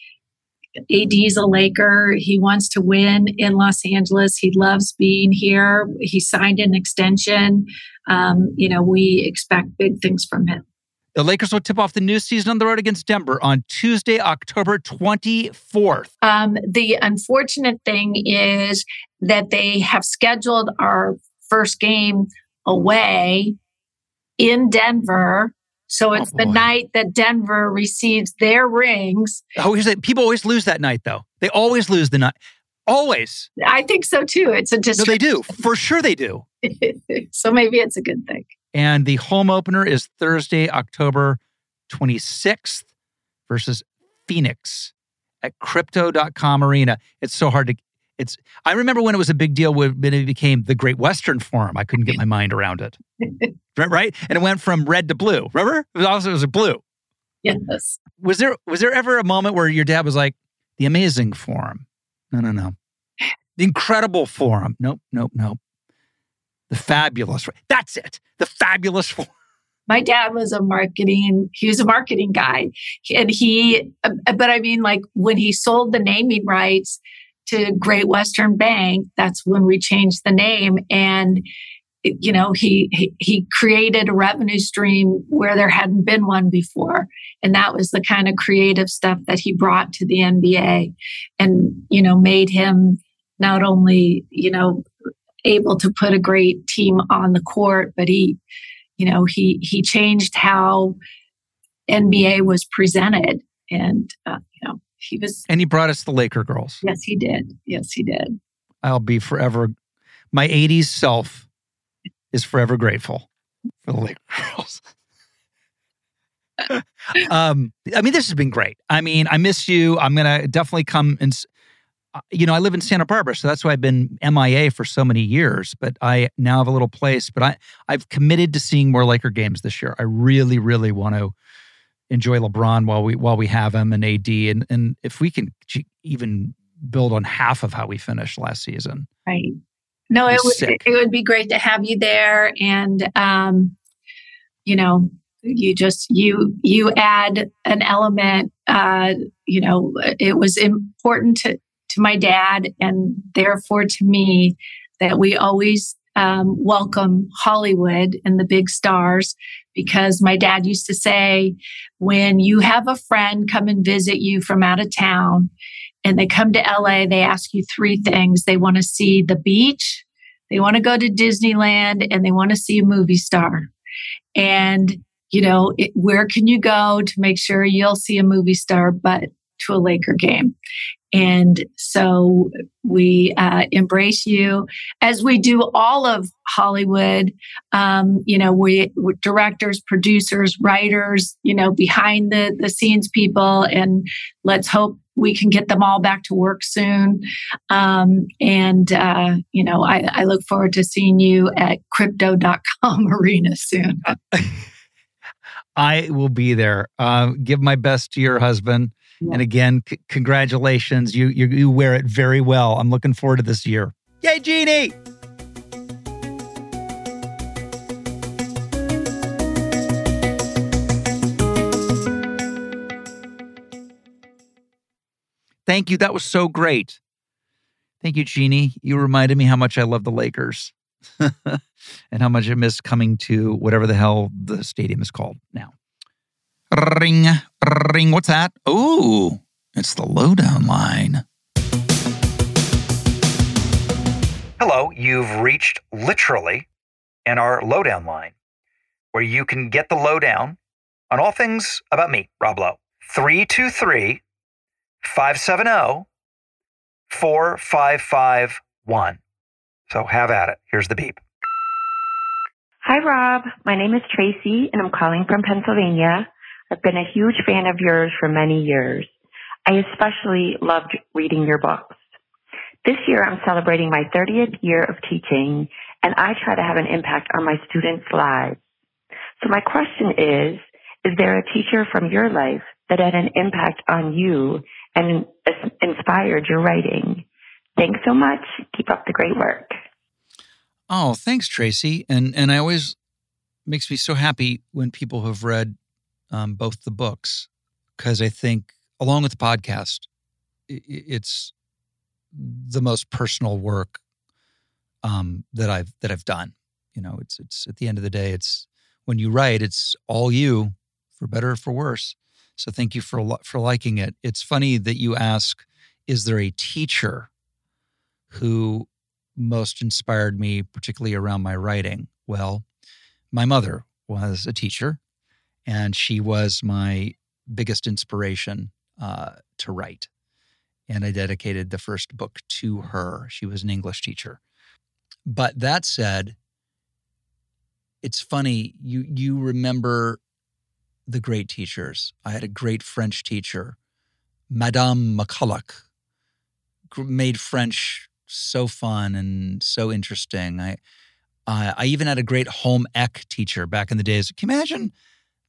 Speaker 4: AD's a Laker. He wants to win in Los Angeles. He loves being here. He signed an extension. Um, you know, we expect big things from him.
Speaker 1: The Lakers will tip off the new season on the road against Denver on Tuesday, October 24th.
Speaker 4: Um, the unfortunate thing is that they have scheduled our first game away in Denver. So it's oh, the night that Denver receives their rings.
Speaker 1: Oh, here's it. People always lose that night, though. They always lose the night. Always.
Speaker 4: I think so too. It's a.
Speaker 1: No, they do. For sure they do.
Speaker 4: so maybe it's a good thing.
Speaker 1: And the home opener is Thursday, October 26th versus Phoenix at crypto.com arena. It's so hard to it's I remember when it was a big deal when it became the Great Western Forum. I couldn't get my mind around it. right? And it went from red to blue. Remember? It was also it was a blue.
Speaker 4: Yes.
Speaker 1: Was there was there ever a moment where your dad was like, the amazing forum? No, no, no. The incredible forum. Nope, nope, nope. The fabulous. That's it. The fabulous forum.
Speaker 4: my dad was a marketing he was a marketing guy and he uh, but i mean like when he sold the naming rights to great western bank that's when we changed the name. And you know he, he he created a revenue stream where there hadn't been one before. And that was the kind of creative stuff that he brought to the nba and you know made him not only you know able to put a great team on the court but he you know he he changed how nba was presented. And uh, he was
Speaker 1: and he brought us the laker girls
Speaker 4: yes he did yes he did
Speaker 1: i'll be forever my 80s self is forever grateful for the laker girls um i mean this has been great i mean i miss you i'm gonna definitely come and uh, you know, I live in Santa Barbara, so that's why I've been MIA for so many years. But I now have a little place. But I I've committed to seeing more Laker games this year. I really, really want to enjoy LeBron while we while we have him and AD, and and if we can even build on half of how we finished last season.
Speaker 4: Right. No, it would it would be great to have you there, and um, you know, you just you you add an element. Uh, you know, it was important to to my dad and therefore to me that we always um, welcome Hollywood and the big stars because my dad used to say, when you have a friend come and visit you from out of town and they come to LA, they ask you three things. They want to see the beach, they want to go to Disneyland, and they want to see a movie star. And, you know, it, where can you go to make sure you'll see a movie star, but to a Laker game? And so we uh, embrace you as we do all of Hollywood. Um, you know, we directors, producers, writers, you know, behind the, the scenes people. And let's hope we can get them all back to work soon. Um, and, uh, you know, I, I look forward to seeing you at crypto.com arena soon.
Speaker 1: I will be there. Uh, give my best to your husband. And again, c- congratulations. You, you you wear it very well. I'm looking forward to this year. Yay, Jeanie! Thank you. That was so great. Thank you, Jeanie. You reminded me how much I love the Lakers and how much I miss coming to whatever the hell the stadium is called now. Ring, ring. What's that? Ooh, it's the lowdown line. Hello, you've reached literally in our lowdown line, where you can get the lowdown on all things about me, Rob Lowe. 323 570 4551. So have at it. Here's the beep.
Speaker 5: Hi, Rob. My name is Tracy, and I'm calling from Pennsylvania. I've been a huge fan of yours for many years. I especially loved reading your books. This year I'm celebrating my 30th year of teaching and I try to have an impact on my students' lives. So my question is, is there a teacher from your life that had an impact on you and inspired your writing? Thanks so much. Keep up the great work.
Speaker 1: Oh, thanks, Tracy. And and I always makes me so happy when people have read um, both the books because I think, along with the podcast, it's the most personal work um, that I've that I've done. You know, it's it's at the end of the day, it's when you write, it's all you, for better or for worse. So thank you for for liking it. It's funny that you ask, is there a teacher who most inspired me, particularly around my writing? Well, my mother was a teacher and she was my biggest inspiration uh, to write. And I dedicated the first book to her. She was an English teacher. But that said, it's funny you you remember the great teachers. I had a great French teacher, Madame McCulloch, made French so fun and so interesting. I uh, I even had a great home ec teacher back in the days. Can you imagine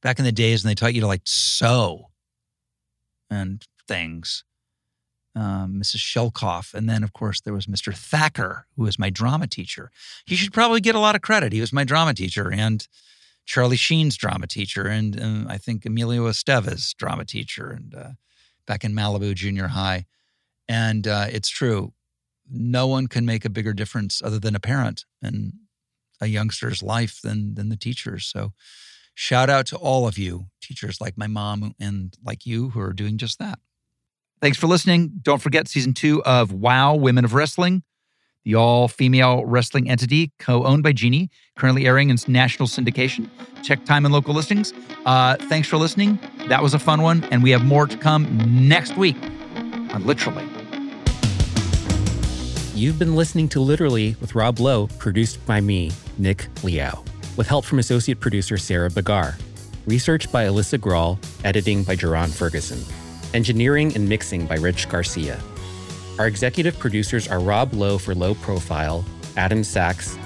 Speaker 1: back in the days and they taught you to like sew and things. Um, Mrs. Shelkoff. And then, of course, there was Mr. Thacker, who was my drama teacher. He should probably get a lot of credit. He was my drama teacher. And
Speaker 6: Charlie Sheen's drama teacher, and uh, I think Emilio Estevez drama teacher, and uh, back in Malibu Junior High. And uh, it's true, no one can make a bigger difference other than a parent in a youngster's life than than the teachers. So, shout out to all of you, teachers like my mom and like you, who are doing just that. Thanks for listening. Don't forget season two of Wow Women of Wrestling, the all female wrestling entity co owned by Jeanie, currently airing in national syndication. Check time and local listings. Uh, thanks for listening. That was a fun one. And we have more to come next week on Literally.
Speaker 7: You've been listening to Literally with Rob Lowe, produced by me, Nick Liao, with help from associate producer Sarah Bagar. Research by Alyssa Grawl, editing by Jerron Ferguson. Engineering and mixing by Rich Garcia. Our executive producers are Rob Lowe for Low Profile, Adam Sachs,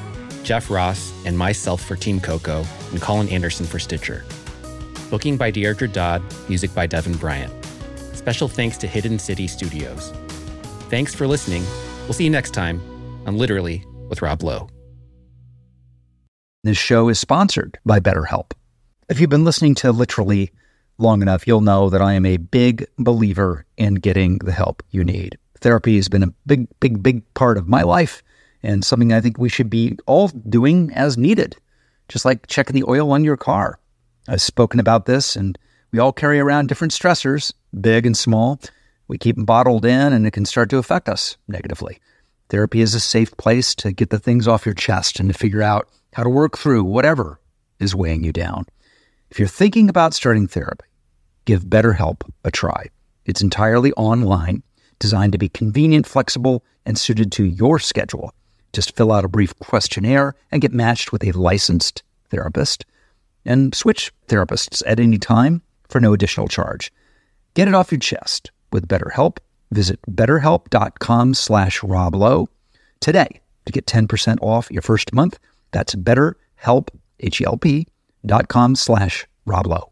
Speaker 7: Jeff Ross, and myself for Team Coco, and Colin Anderson for Stitcher. Booking by Deirdre Dodd, music by Devin Bryant. Special thanks to Hidden City Studios. Thanks for listening. We'll see you next time on Literally with Rob Lowe.
Speaker 1: This show is sponsored by BetterHelp. If you've been listening to Literally long enough, you'll know that I am a big believer in getting the help you need. Therapy has been a big, big, big part of my life and something I think we should be all doing as needed, just like checking the oil on your car. I've spoken about this, and we all carry around different stressors, big and small. We keep them bottled in, and it can start to affect us negatively. Therapy is a safe place to get the things off your chest and to figure out how to work through whatever is weighing you down. If you're thinking about starting therapy, give BetterHelp a try. It's entirely online, designed to be convenient, flexible, and suited to your schedule. Just fill out a brief questionnaire and get matched with a licensed therapist and switch therapists at any time for no additional charge. Get it off your chest with BetterHelp. Visit betterhelp.com slash roblowe today to get 10% off your first month. That's betterhelp, H-E-L-P dot com slash roblowe.